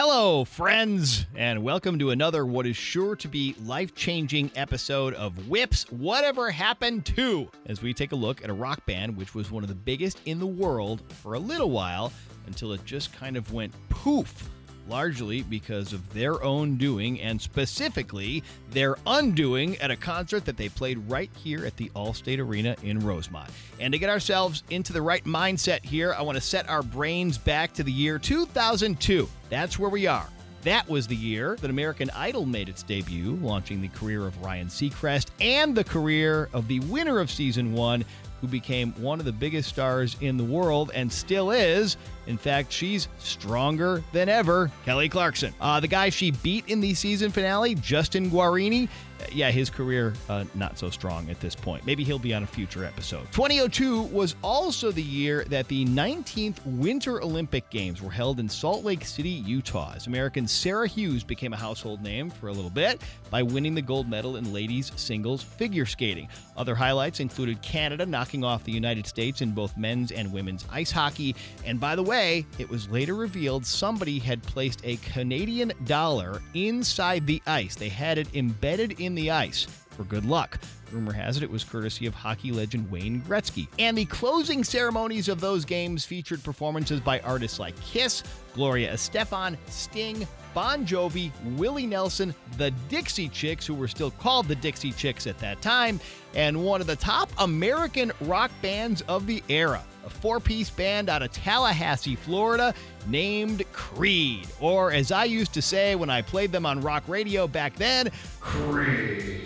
Hello, friends, and welcome to another what is sure to be life changing episode of Whips Whatever Happened To, as we take a look at a rock band which was one of the biggest in the world for a little while until it just kind of went poof largely because of their own doing and specifically their undoing at a concert that they played right here at the Allstate Arena in Rosemont. And to get ourselves into the right mindset here, I want to set our brains back to the year 2002. That's where we are. That was the year that American Idol made its debut, launching the career of Ryan Seacrest and the career of the winner of season one, who became one of the biggest stars in the world and still is. In fact, she's stronger than ever. Kelly Clarkson. Uh, the guy she beat in the season finale, Justin Guarini, yeah, his career uh, not so strong at this point. Maybe he'll be on a future episode. 2002 was also the year that the 19th Winter Olympic Games were held in Salt Lake City, Utah. As American Sarah Hughes became a household name for a little bit by winning the gold medal in ladies singles figure skating. Other highlights included Canada knocking off the United States in both men's and women's ice hockey. And by the way, it was later revealed somebody had placed a Canadian dollar inside the ice. They had it embedded in in the ice for good luck. Rumor has it it was courtesy of hockey legend Wayne Gretzky. And the closing ceremonies of those games featured performances by artists like Kiss, Gloria Estefan, Sting, Bon Jovi, Willie Nelson, the Dixie Chicks, who were still called the Dixie Chicks at that time, and one of the top American rock bands of the era, a four piece band out of Tallahassee, Florida, named Creed. Or, as I used to say when I played them on rock radio back then, Creed.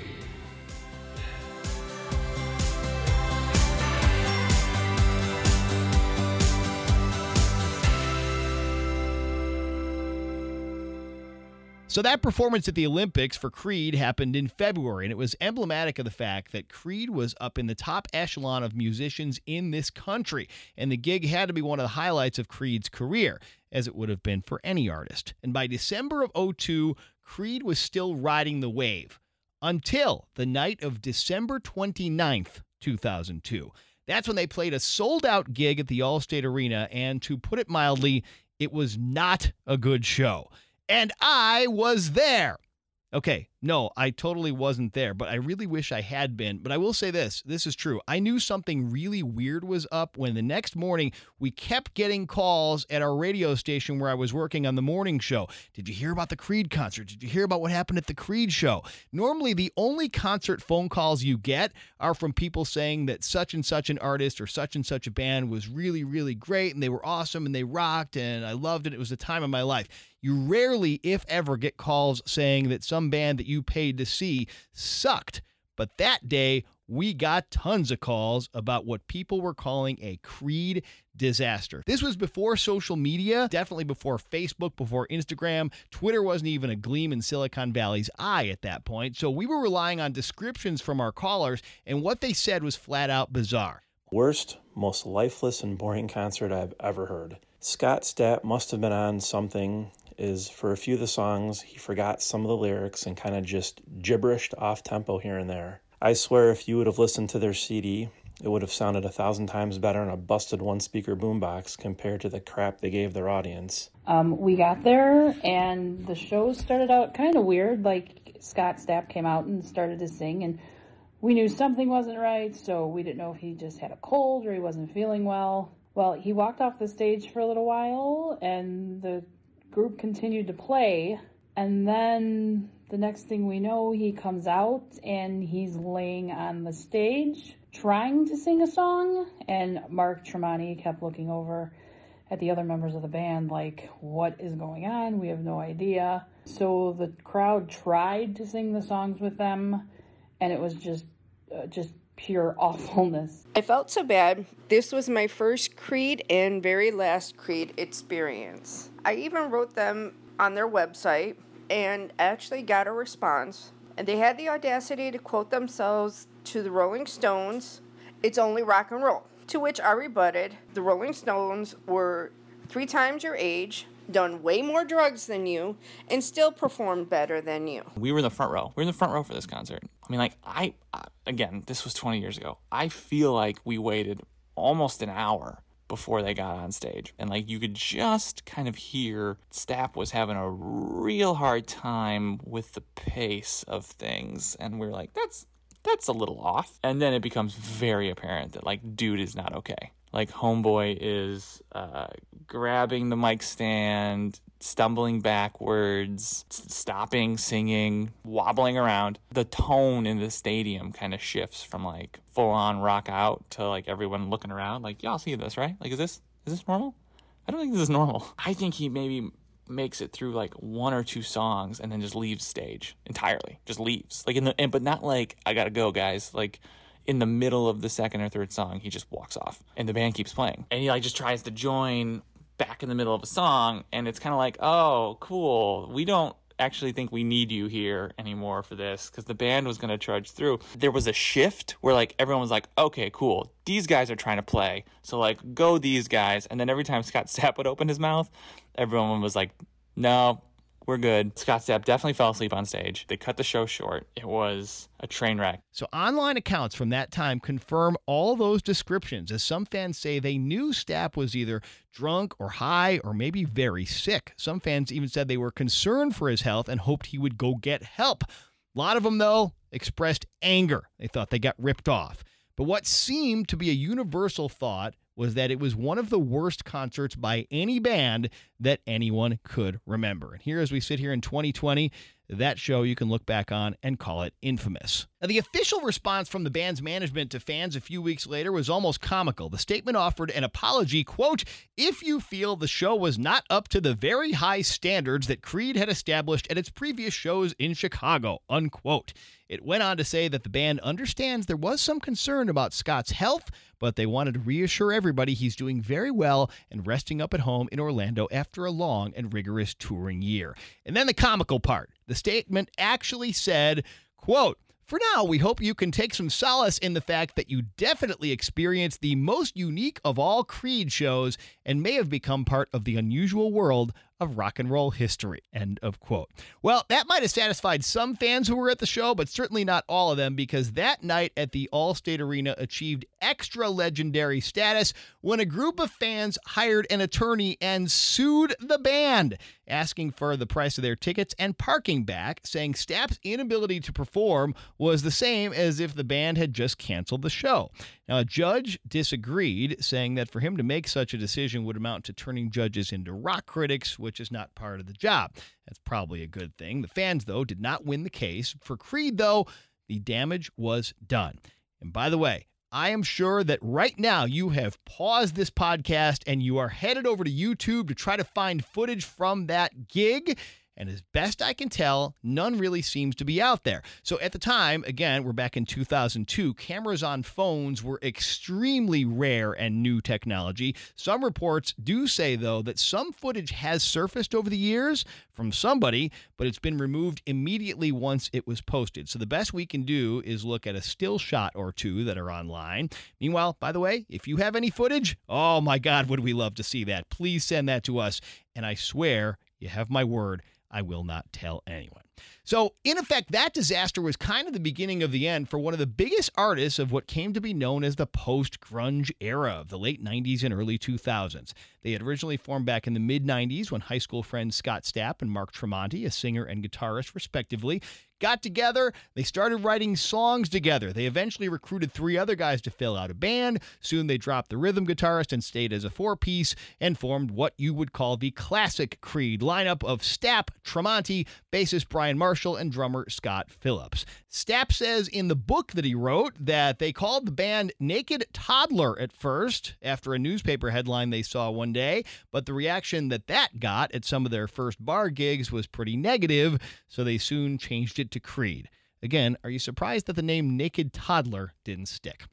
So that performance at the Olympics for Creed happened in February, and it was emblematic of the fact that Creed was up in the top echelon of musicians in this country, and the gig had to be one of the highlights of Creed's career, as it would have been for any artist. And by December of 02, Creed was still riding the wave until the night of December 29th, 2002. That's when they played a sold out gig at the Allstate Arena, and to put it mildly, it was not a good show and I was there. Okay, no, I totally wasn't there, but I really wish I had been. But I will say this this is true. I knew something really weird was up when the next morning we kept getting calls at our radio station where I was working on the morning show. Did you hear about the Creed concert? Did you hear about what happened at the Creed show? Normally, the only concert phone calls you get are from people saying that such and such an artist or such and such a band was really, really great and they were awesome and they rocked and I loved it. It was the time of my life. You rarely, if ever, get calls saying that some band that you paid to see sucked. But that day, we got tons of calls about what people were calling a Creed disaster. This was before social media, definitely before Facebook, before Instagram. Twitter wasn't even a gleam in Silicon Valley's eye at that point. So we were relying on descriptions from our callers, and what they said was flat out bizarre. Worst, most lifeless and boring concert I've ever heard. Scott Stapp must have been on something is for a few of the songs, he forgot some of the lyrics and kind of just gibberished off tempo here and there. I swear, if you would have listened to their CD, it would have sounded a thousand times better on a busted one speaker boombox compared to the crap they gave their audience. Um, we got there, and the show started out kind of weird. Like, Scott Stapp came out and started to sing, and we knew something wasn't right, so we didn't know if he just had a cold or he wasn't feeling well. Well, he walked off the stage for a little while, and the group continued to play. And then the next thing we know, he comes out and he's laying on the stage trying to sing a song. And Mark Tremonti kept looking over at the other members of the band, like, what is going on? We have no idea. So the crowd tried to sing the songs with them, and it was just, uh, just pure awfulness. I felt so bad. This was my first Creed and very last Creed experience. I even wrote them on their website and actually got a response. And they had the audacity to quote themselves to the Rolling Stones, It's only rock and roll. To which I rebutted, the Rolling Stones were three times your age, done way more drugs than you, and still performed better than you. We were in the front row. We were in the front row for this concert. I mean, like, I, again, this was 20 years ago. I feel like we waited almost an hour before they got on stage. And like you could just kind of hear Stapp was having a real hard time with the pace of things. And we're like, that's that's a little off. And then it becomes very apparent that like dude is not okay. Like homeboy is uh, grabbing the mic stand, stumbling backwards, stopping, singing, wobbling around. The tone in the stadium kind of shifts from like full on rock out to like everyone looking around, like, y'all see this, right? Like, is this is this normal? I don't think this is normal. I think he maybe makes it through like one or two songs and then just leaves stage entirely. Just leaves. Like in the and but not like I gotta go, guys. Like in the middle of the second or third song, he just walks off and the band keeps playing. And he like just tries to join back in the middle of a song and it's kind of like oh cool. We don't actually think we need you here anymore for this because the band was going to trudge through. There was a shift where like everyone was like okay cool. These guys are trying to play. So like go these guys. And then every time scott stapp would open his mouth everyone was like no we're good. Scott Stapp definitely fell asleep on stage. They cut the show short. It was a train wreck. So, online accounts from that time confirm all those descriptions, as some fans say they knew Stapp was either drunk or high or maybe very sick. Some fans even said they were concerned for his health and hoped he would go get help. A lot of them, though, expressed anger. They thought they got ripped off. But what seemed to be a universal thought was that it was one of the worst concerts by any band that anyone could remember. And here, as we sit here in 2020, that show you can look back on and call it infamous. Now, the official response from the band's management to fans a few weeks later was almost comical. The statement offered an apology, quote, if you feel the show was not up to the very high standards that Creed had established at its previous shows in Chicago, unquote. It went on to say that the band understands there was some concern about Scott's health, but they wanted to reassure everybody he's doing very well and resting up at home in Orlando after a long and rigorous touring year. And then the comical part. The statement actually said, quote, for now, we hope you can take some solace in the fact that you definitely experienced the most unique of all Creed shows and may have become part of the unusual world of rock and roll history. End of quote. Well, that might have satisfied some fans who were at the show, but certainly not all of them, because that night at the Allstate Arena achieved extra legendary status when a group of fans hired an attorney and sued the band, asking for the price of their tickets and parking back, saying Stapp's inability to perform was the same as if the band had just canceled the show. Now, a judge disagreed, saying that for him to make such a decision would amount to turning judges into rock critics, which is not part of the job. That's probably a good thing. The fans, though, did not win the case. For Creed, though, the damage was done. And by the way, I am sure that right now you have paused this podcast and you are headed over to YouTube to try to find footage from that gig. And as best I can tell, none really seems to be out there. So at the time, again, we're back in 2002, cameras on phones were extremely rare and new technology. Some reports do say, though, that some footage has surfaced over the years from somebody, but it's been removed immediately once it was posted. So the best we can do is look at a still shot or two that are online. Meanwhile, by the way, if you have any footage, oh my God, would we love to see that. Please send that to us. And I swear, you have my word I will not tell anyone. So, in effect, that disaster was kind of the beginning of the end for one of the biggest artists of what came to be known as the post grunge era of the late 90s and early 2000s. They had originally formed back in the mid 90s when high school friends Scott Stapp and Mark Tremonti, a singer and guitarist respectively, got together. They started writing songs together. They eventually recruited three other guys to fill out a band. Soon they dropped the rhythm guitarist and stayed as a four piece and formed what you would call the classic Creed lineup of Stapp, Tremonti, bassist Brian Marshall, and drummer Scott Phillips. Stapp says in the book that he wrote that they called the band Naked Toddler at first after a newspaper headline they saw one day, but the reaction that that got at some of their first bar gigs was pretty negative, so they soon changed it to Creed. Again, are you surprised that the name Naked Toddler didn't stick?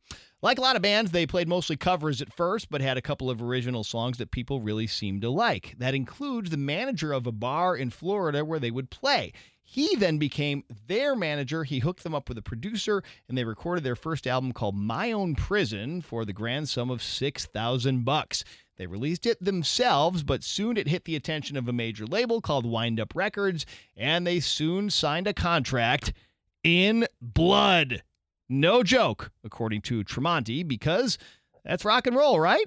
Like a lot of bands, they played mostly covers at first, but had a couple of original songs that people really seemed to like. That includes the manager of a bar in Florida where they would play. He then became their manager. He hooked them up with a producer, and they recorded their first album called My Own Prison for the grand sum of 6000 bucks. They released it themselves, but soon it hit the attention of a major label called Wind Up Records, and they soon signed a contract in blood. No joke, according to Tremonti, because that's rock and roll, right?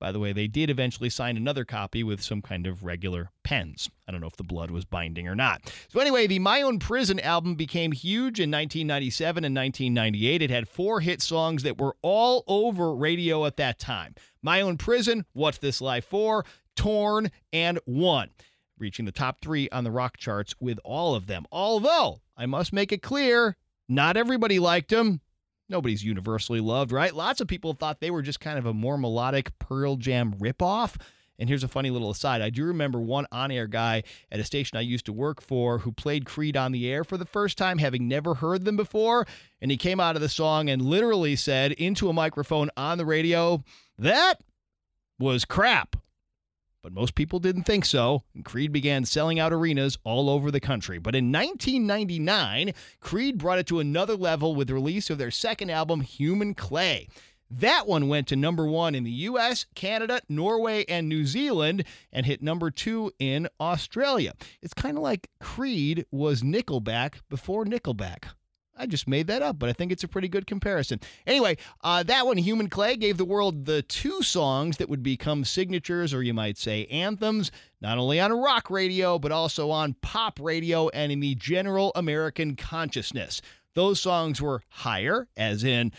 By the way, they did eventually sign another copy with some kind of regular pens. I don't know if the blood was binding or not. So, anyway, the My Own Prison album became huge in 1997 and 1998. It had four hit songs that were all over radio at that time My Own Prison, What's This Life For, Torn, and One, reaching the top three on the rock charts with all of them. Although, I must make it clear, not everybody liked them nobody's universally loved, right? Lots of people thought they were just kind of a more melodic Pearl Jam ripoff. And here's a funny little aside. I do remember one on air guy at a station I used to work for who played Creed on the air for the first time, having never heard them before. And he came out of the song and literally said into a microphone on the radio, That was crap. But most people didn't think so, and Creed began selling out arenas all over the country. But in 1999, Creed brought it to another level with the release of their second album, Human Clay. That one went to number one in the US, Canada, Norway, and New Zealand, and hit number two in Australia. It's kind of like Creed was Nickelback before Nickelback. I just made that up, but I think it's a pretty good comparison. Anyway, uh, that one, Human Clay, gave the world the two songs that would become signatures, or you might say anthems, not only on rock radio, but also on pop radio and in the general American consciousness. Those songs were higher, as in,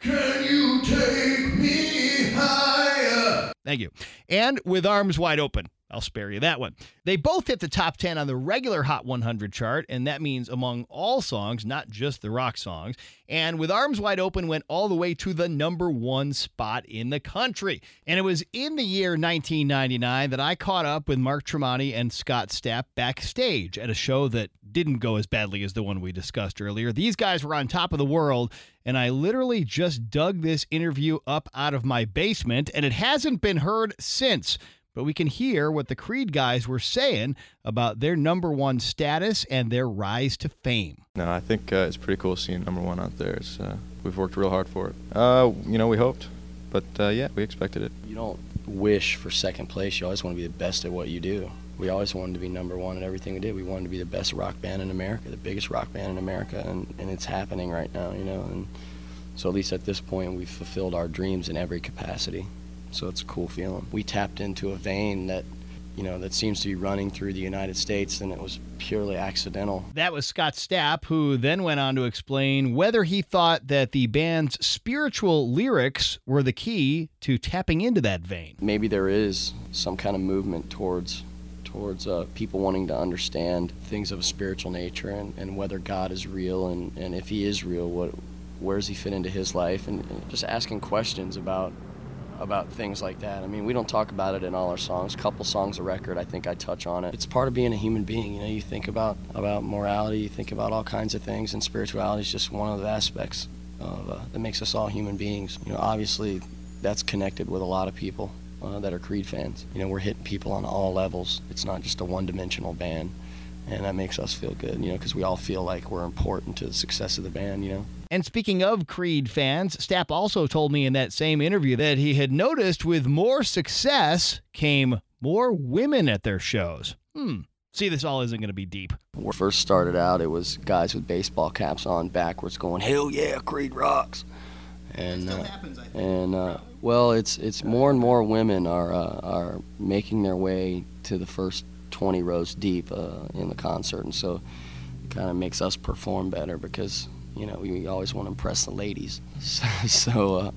Can you take me higher? Thank you. And with arms wide open. I'll spare you that one. They both hit the top 10 on the regular Hot 100 chart, and that means among all songs, not just the rock songs. And with Arms Wide Open went all the way to the number one spot in the country. And it was in the year 1999 that I caught up with Mark Tremonti and Scott Stapp backstage at a show that didn't go as badly as the one we discussed earlier. These guys were on top of the world, and I literally just dug this interview up out of my basement, and it hasn't been heard since but we can hear what the Creed guys were saying about their number one status and their rise to fame. No, I think uh, it's pretty cool seeing number one out there. Uh, we've worked real hard for it. Uh, you know, we hoped, but uh, yeah, we expected it. You don't wish for second place. You always want to be the best at what you do. We always wanted to be number one in everything we did. We wanted to be the best rock band in America, the biggest rock band in America, and, and it's happening right now, you know. And so at least at this point, we've fulfilled our dreams in every capacity. So it's a cool feeling. We tapped into a vein that you know, that seems to be running through the United States, and it was purely accidental. That was Scott Stapp, who then went on to explain whether he thought that the band's spiritual lyrics were the key to tapping into that vein. Maybe there is some kind of movement towards towards uh, people wanting to understand things of a spiritual nature and, and whether God is real and, and if he is real, what where does he fit into his life and, and just asking questions about about things like that. I mean, we don't talk about it in all our songs. A couple songs a record, I think I touch on it. It's part of being a human being. You know, you think about about morality, you think about all kinds of things, and spirituality is just one of the aspects of, uh, that makes us all human beings. You know, obviously, that's connected with a lot of people uh, that are Creed fans. You know, we're hitting people on all levels. It's not just a one-dimensional band, and that makes us feel good. You know, because we all feel like we're important to the success of the band. You know. And speaking of Creed fans, Stapp also told me in that same interview that he had noticed with more success came more women at their shows. Hmm. See, this all isn't going to be deep. When we first started out, it was guys with baseball caps on backwards going, hell yeah, Creed rocks. And, uh, happens, and uh, well, it's it's more and more women are uh, are making their way to the first 20 rows deep uh, in the concert, and so it kind of makes us perform better because you know, we always want to impress the ladies. So, so uh,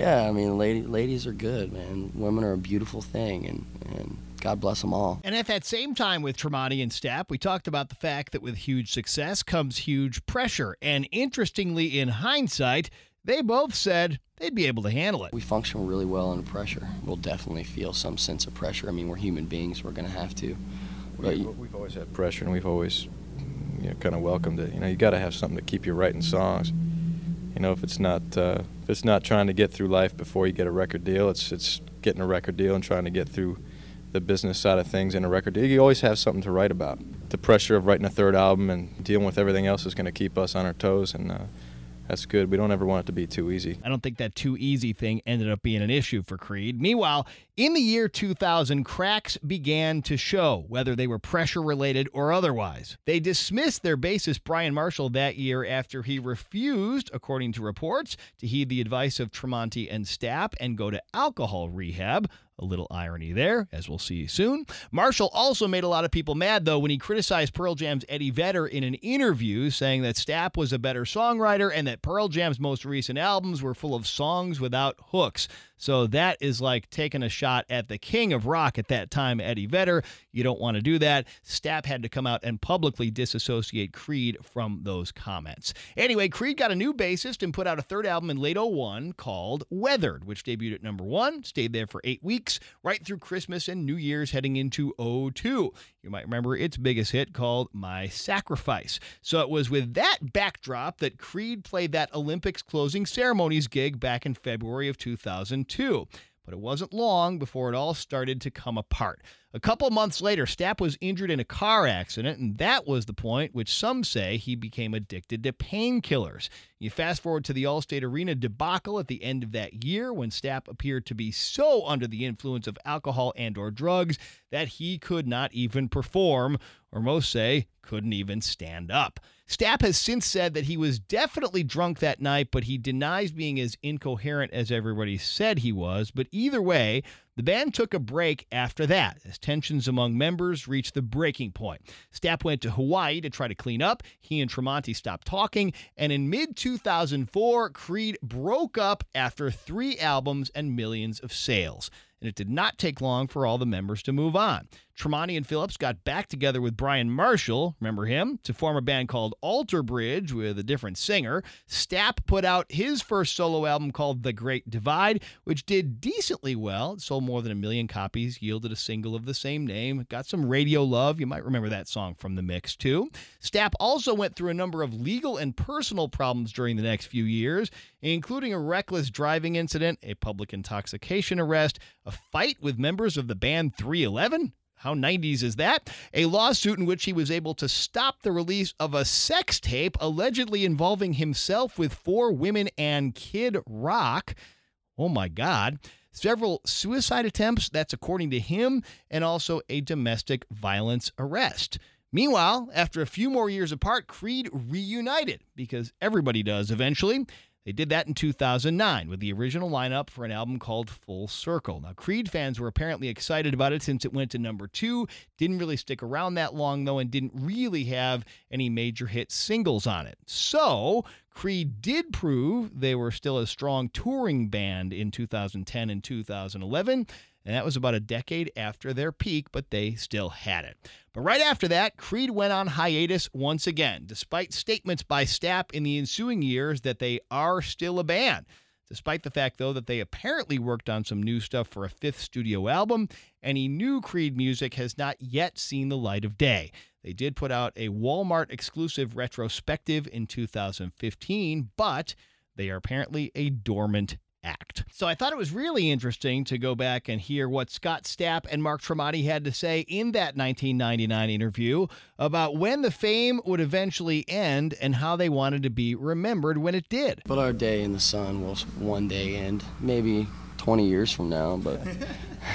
yeah, I mean, lady, ladies are good, man. Women are a beautiful thing, and, and God bless them all. And at that same time with Tremonti and Stapp, we talked about the fact that with huge success comes huge pressure. And interestingly, in hindsight, they both said they'd be able to handle it. We function really well under pressure. We'll definitely feel some sense of pressure. I mean, we're human beings. We're going to have to. But we've always had pressure, and we've always you know, kind of welcomed it. You know, you got to have something to keep you writing songs. You know, if it's not uh, if it's not trying to get through life before you get a record deal, it's it's getting a record deal and trying to get through the business side of things in a record deal. You always have something to write about. The pressure of writing a third album and dealing with everything else is going to keep us on our toes and. Uh, that's good. We don't ever want it to be too easy. I don't think that too easy thing ended up being an issue for Creed. Meanwhile, In the year 2000, cracks began to show, whether they were pressure related or otherwise. They dismissed their bassist Brian Marshall that year after he refused, according to reports, to heed the advice of Tremonti and Stapp and go to alcohol rehab. A little irony there, as we'll see soon. Marshall also made a lot of people mad, though, when he criticized Pearl Jam's Eddie Vedder in an interview, saying that Stapp was a better songwriter and that Pearl Jam's most recent albums were full of songs without hooks. So that is like taking a shot at the king of rock at that time, Eddie Vedder. You don't want to do that. Stapp had to come out and publicly disassociate Creed from those comments. Anyway, Creed got a new bassist and put out a third album in late 01 called Weathered, which debuted at number one, stayed there for eight weeks, right through Christmas and New Year's heading into 02. You might remember its biggest hit called My Sacrifice. So it was with that backdrop that Creed played that Olympics closing ceremonies gig back in February of 2002. But it wasn't long before it all started to come apart. A couple months later, Stapp was injured in a car accident, and that was the point which some say he became addicted to painkillers. You fast forward to the Allstate Arena debacle at the end of that year when Stapp appeared to be so under the influence of alcohol and or drugs that he could not even perform, or most say couldn't even stand up. Stapp has since said that he was definitely drunk that night, but he denies being as incoherent as everybody said he was. But either way, the band took a break after that as tensions among members reached the breaking point. Stapp went to Hawaii to try to clean up. He and Tremonti stopped talking, and in mid 2004, Creed broke up after three albums and millions of sales and it did not take long for all the members to move on. Tremonti and Phillips got back together with Brian Marshall, remember him, to form a band called Alter Bridge with a different singer. Stapp put out his first solo album called The Great Divide, which did decently well. It sold more than a million copies, yielded a single of the same name, got some radio love. You might remember that song from the mix, too. Stapp also went through a number of legal and personal problems during the next few years, including a reckless driving incident, a public intoxication arrest, a fight with members of the band 311 how 90s is that? A lawsuit in which he was able to stop the release of a sex tape allegedly involving himself with four women and Kid Rock. Oh my God. Several suicide attempts, that's according to him, and also a domestic violence arrest. Meanwhile, after a few more years apart, Creed reunited because everybody does eventually. They did that in 2009 with the original lineup for an album called Full Circle. Now, Creed fans were apparently excited about it since it went to number two. Didn't really stick around that long, though, and didn't really have any major hit singles on it. So, Creed did prove they were still a strong touring band in 2010 and 2011 and that was about a decade after their peak, but they still had it. But right after that, Creed went on hiatus once again, despite statements by Stapp in the ensuing years that they are still a band. Despite the fact, though, that they apparently worked on some new stuff for a fifth studio album, any new Creed music has not yet seen the light of day. They did put out a Walmart exclusive retrospective in 2015, but they are apparently a dormant act. So I thought it was really interesting to go back and hear what Scott Stapp and Mark Tremonti had to say in that 1999 interview about when the fame would eventually end and how they wanted to be remembered when it did. But our day in the sun will one day end, maybe 20 years from now, but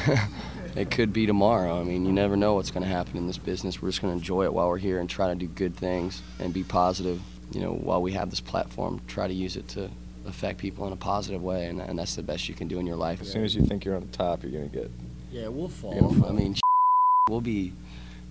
it could be tomorrow. I mean, you never know what's going to happen in this business. We're just going to enjoy it while we're here and try to do good things and be positive. You know, while we have this platform, try to use it to affect people in a positive way, and, and that's the best you can do in your life. As soon as you think you're on the top, you're gonna get. Yeah, we'll fall. fall. I mean, we'll be,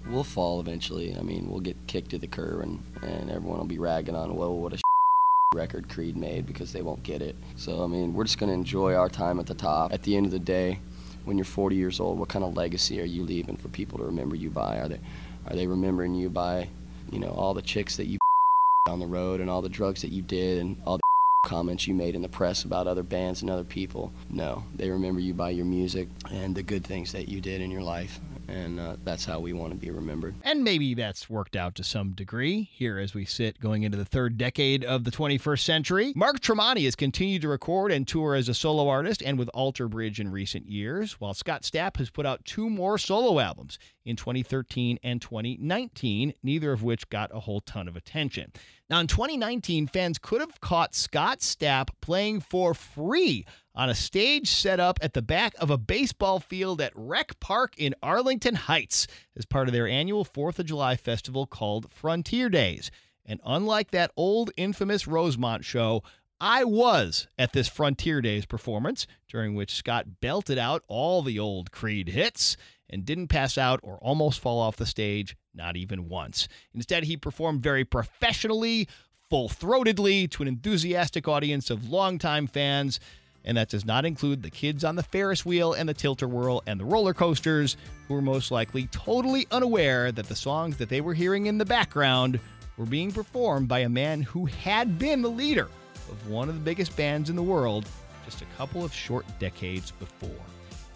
we'll fall eventually. I mean, we'll get kicked to the curb, and and everyone will be ragging on, well, what a record Creed made because they won't get it. So I mean, we're just gonna enjoy our time at the top. At the end of the day, when you're 40 years old, what kind of legacy are you leaving for people to remember you by? Are they, are they remembering you by, you know, all the chicks that you on the road and all the drugs that you did and all the comments you made in the press about other bands and other people. No, they remember you by your music and the good things that you did in your life. And uh, that's how we want to be remembered. And maybe that's worked out to some degree here as we sit going into the third decade of the 21st century. Mark Tremonti has continued to record and tour as a solo artist and with Alter Bridge in recent years, while Scott Stapp has put out two more solo albums in 2013 and 2019, neither of which got a whole ton of attention. Now, in 2019, fans could have caught Scott Stapp playing for free on a stage set up at the back of a baseball field at Rec Park in Arlington Heights as part of their annual 4th of July festival called Frontier Days. And unlike that old infamous Rosemont show, I was at this Frontier Days performance, during which Scott belted out all the old Creed hits and didn't pass out or almost fall off the stage, not even once. Instead, he performed very professionally, full throatedly to an enthusiastic audience of longtime fans and that does not include the kids on the Ferris wheel and the Tilt-A-Whirl and the roller coasters, who were most likely totally unaware that the songs that they were hearing in the background were being performed by a man who had been the leader of one of the biggest bands in the world just a couple of short decades before.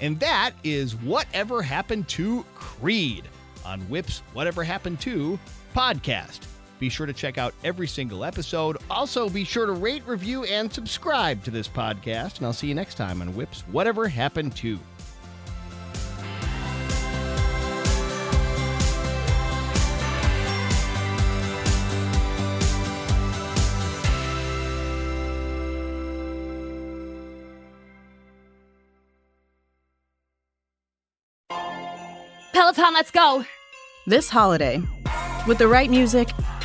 And that is Whatever Happened to Creed on Whip's Whatever Happened to podcast. Be sure to check out every single episode. Also, be sure to rate, review, and subscribe to this podcast. And I'll see you next time on Whips Whatever Happened to. Peloton, let's go! This holiday, with the right music